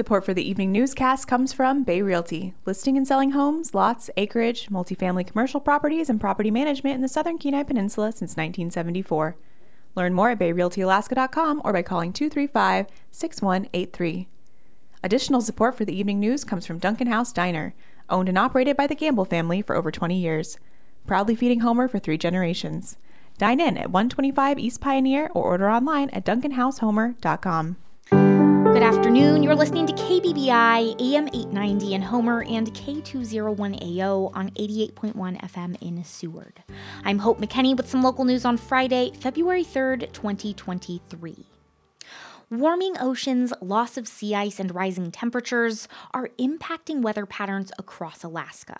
Support for the evening newscast comes from Bay Realty, listing and selling homes, lots, acreage, multifamily commercial properties, and property management in the southern Kenai Peninsula since 1974. Learn more at bayrealtyalaska.com or by calling 235 6183. Additional support for the evening news comes from Duncan House Diner, owned and operated by the Gamble family for over 20 years, proudly feeding Homer for three generations. Dine in at 125 East Pioneer or order online at duncanhousehomer.com. Good afternoon. You're listening to KBBI AM 890 in Homer and K201AO on 88.1 FM in Seward. I'm Hope McKenney with some local news on Friday, February 3rd, 2023. Warming oceans, loss of sea ice, and rising temperatures are impacting weather patterns across Alaska.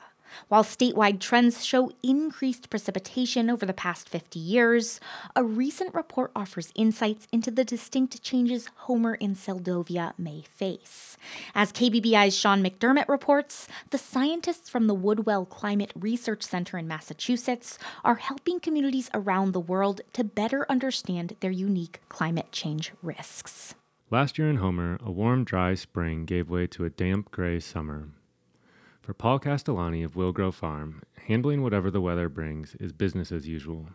While statewide trends show increased precipitation over the past 50 years, a recent report offers insights into the distinct changes Homer and Seldovia may face. As KBBI's Sean McDermott reports, the scientists from the Woodwell Climate Research Center in Massachusetts are helping communities around the world to better understand their unique climate change risks. Last year in Homer, a warm, dry spring gave way to a damp, gray summer. For Paul Castellani of Willgrow Farm, handling whatever the weather brings is business as usual.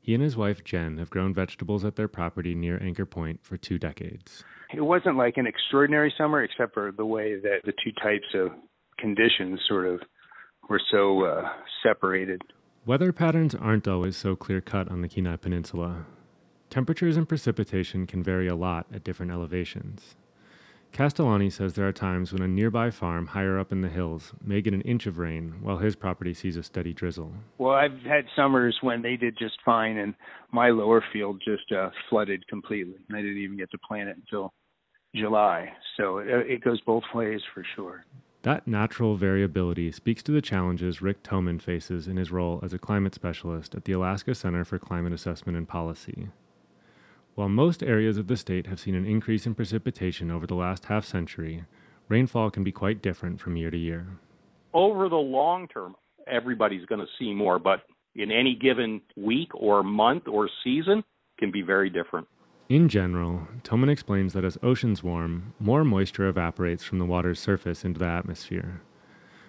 He and his wife Jen have grown vegetables at their property near Anchor Point for two decades. It wasn't like an extraordinary summer, except for the way that the two types of conditions sort of were so uh, separated. Weather patterns aren't always so clear cut on the Kenai Peninsula. Temperatures and precipitation can vary a lot at different elevations. Castellani says there are times when a nearby farm higher up in the hills may get an inch of rain while his property sees a steady drizzle. Well, I've had summers when they did just fine, and my lower field just uh, flooded completely. I didn't even get to plant it until July. So it, it goes both ways for sure. That natural variability speaks to the challenges Rick Thoman faces in his role as a climate specialist at the Alaska Center for Climate Assessment and Policy. While most areas of the state have seen an increase in precipitation over the last half century, rainfall can be quite different from year to year. Over the long term, everybody's going to see more, but in any given week or month or season can be very different. In general, Thoman explains that as oceans warm, more moisture evaporates from the water's surface into the atmosphere.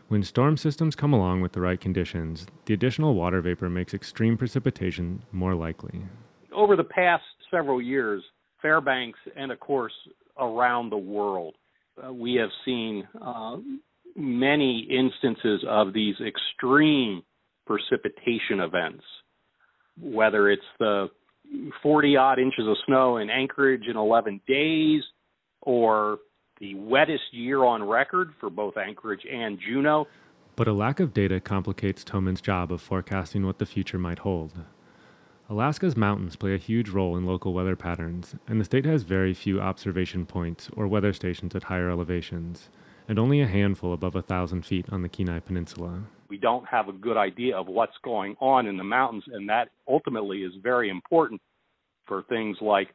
When storm systems come along with the right conditions, the additional water vapor makes extreme precipitation more likely. Over the past several years, Fairbanks and of course around the world, uh, we have seen uh, many instances of these extreme precipitation events, whether it's the 40 odd inches of snow in Anchorage in 11 days or the wettest year on record for both Anchorage and Juneau. But a lack of data complicates Thoman's job of forecasting what the future might hold. Alaska's mountains play a huge role in local weather patterns, and the state has very few observation points or weather stations at higher elevations, and only a handful above a thousand feet on the Kenai Peninsula. We don't have a good idea of what's going on in the mountains, and that ultimately is very important for things like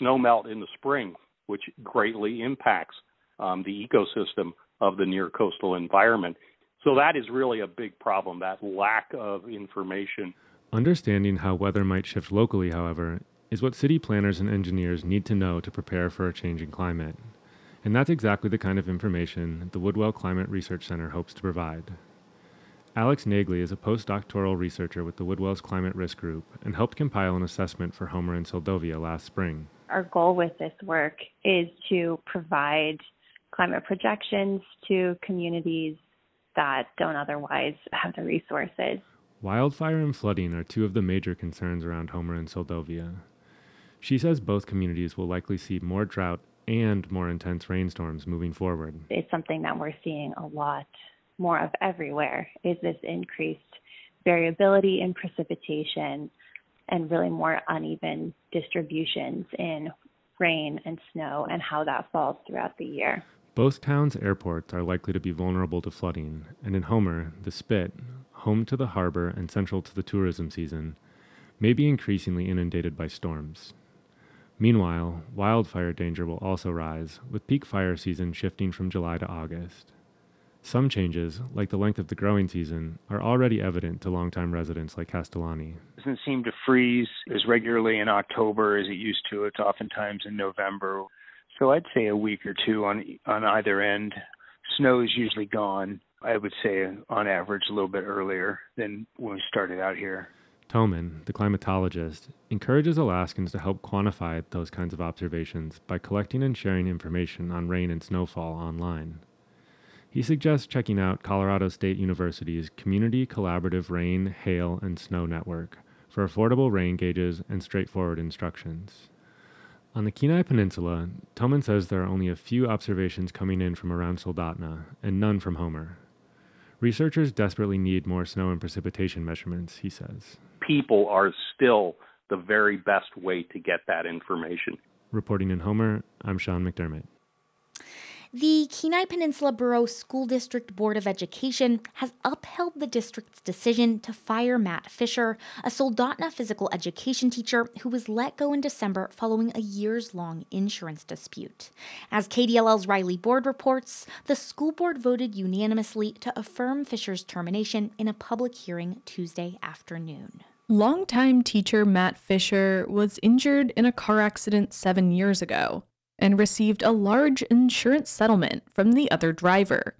snowmelt in the spring, which greatly impacts um, the ecosystem of the near coastal environment. So that is really a big problem, that lack of information Understanding how weather might shift locally, however, is what city planners and engineers need to know to prepare for a changing climate. And that's exactly the kind of information the Woodwell Climate Research Center hopes to provide. Alex Nagley is a postdoctoral researcher with the Woodwell's Climate Risk Group and helped compile an assessment for Homer and Seldovia last spring. Our goal with this work is to provide climate projections to communities that don't otherwise have the resources. Wildfire and flooding are two of the major concerns around Homer and Seldovia. She says both communities will likely see more drought and more intense rainstorms moving forward. It's something that we're seeing a lot more of everywhere is this increased variability in precipitation and really more uneven distributions in rain and snow and how that falls throughout the year. Both towns' airports are likely to be vulnerable to flooding, and in Homer, the Spit, home to the harbor and central to the tourism season, may be increasingly inundated by storms. Meanwhile, wildfire danger will also rise, with peak fire season shifting from July to August. Some changes, like the length of the growing season, are already evident to longtime residents like Castellani. It doesn't seem to freeze as regularly in October as it used to. It's oftentimes in November. So I'd say a week or two on on either end. Snow is usually gone. I would say on average a little bit earlier than when we started out here. Thoman, the climatologist, encourages Alaskans to help quantify those kinds of observations by collecting and sharing information on rain and snowfall online. He suggests checking out Colorado State University's Community Collaborative Rain, Hail, and Snow Network for affordable rain gauges and straightforward instructions. On the Kenai Peninsula, Thoman says there are only a few observations coming in from around Soldotna and none from Homer. Researchers desperately need more snow and precipitation measurements, he says people are still the very best way to get that information. Reporting in Homer, I'm Sean McDermott. The Kenai Peninsula Borough School District Board of Education has upheld the district's decision to fire Matt Fischer, a Soldotna physical education teacher who was let go in December following a years long insurance dispute. As KDLL's Riley Board reports, the school board voted unanimously to affirm Fischer's termination in a public hearing Tuesday afternoon. Longtime teacher Matt Fischer was injured in a car accident seven years ago and received a large insurance settlement from the other driver.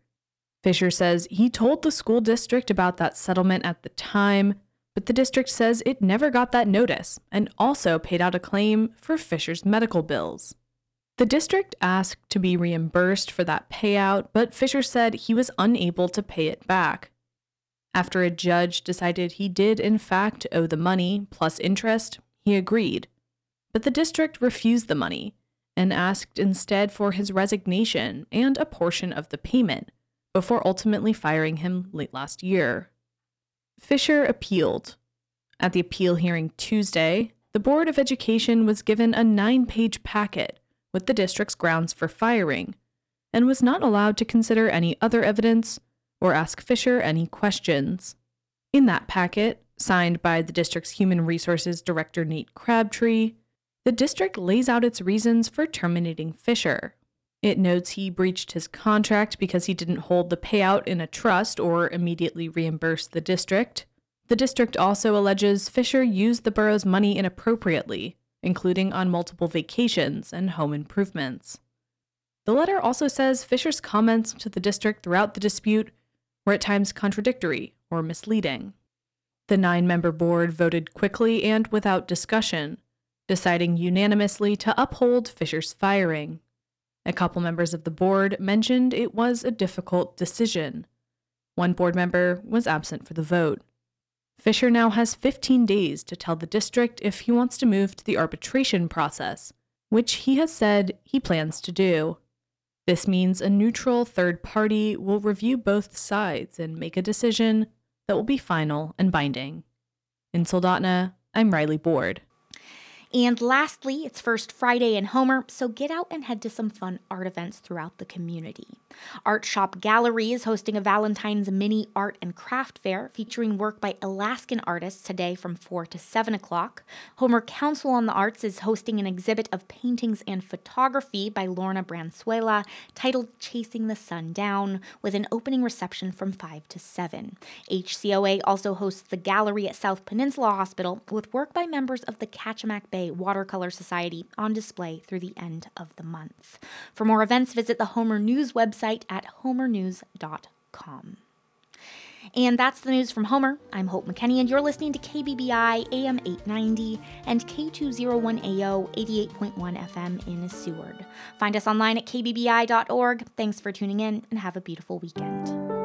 Fischer says he told the school district about that settlement at the time, but the district says it never got that notice and also paid out a claim for Fischer's medical bills. The district asked to be reimbursed for that payout, but Fischer said he was unable to pay it back. After a judge decided he did, in fact, owe the money plus interest, he agreed. But the district refused the money and asked instead for his resignation and a portion of the payment before ultimately firing him late last year. Fischer appealed. At the appeal hearing Tuesday, the Board of Education was given a nine page packet with the district's grounds for firing and was not allowed to consider any other evidence or ask Fischer any questions. In that packet, signed by the district's Human Resources Director Nate Crabtree, the district lays out its reasons for terminating Fischer. It notes he breached his contract because he didn't hold the payout in a trust or immediately reimburse the district. The district also alleges Fischer used the borough's money inappropriately, including on multiple vacations and home improvements. The letter also says Fischer's comments to the district throughout the dispute were at times contradictory or misleading. The nine member board voted quickly and without discussion, deciding unanimously to uphold Fischer's firing. A couple members of the board mentioned it was a difficult decision. One board member was absent for the vote. Fischer now has 15 days to tell the district if he wants to move to the arbitration process, which he has said he plans to do. This means a neutral third party will review both sides and make a decision that will be final and binding. In Soldotna, I'm Riley Board. And lastly, it's First Friday in Homer, so get out and head to some fun art events throughout the community. Art Shop Gallery is hosting a Valentine's mini art and craft fair featuring work by Alaskan artists today from 4 to 7 o'clock. Homer Council on the Arts is hosting an exhibit of paintings and photography by Lorna Bransuela titled Chasing the Sun Down, with an opening reception from 5 to 7. HCOA also hosts the gallery at South Peninsula Hospital with work by members of the Kachemak Bay Watercolor Society on display through the end of the month. For more events, visit the Homer News website at homernews.com. And that's the news from Homer. I'm Hope McKenney, and you're listening to KBBI AM 890 and K201AO 88.1 FM in Seward. Find us online at kbbi.org. Thanks for tuning in, and have a beautiful weekend.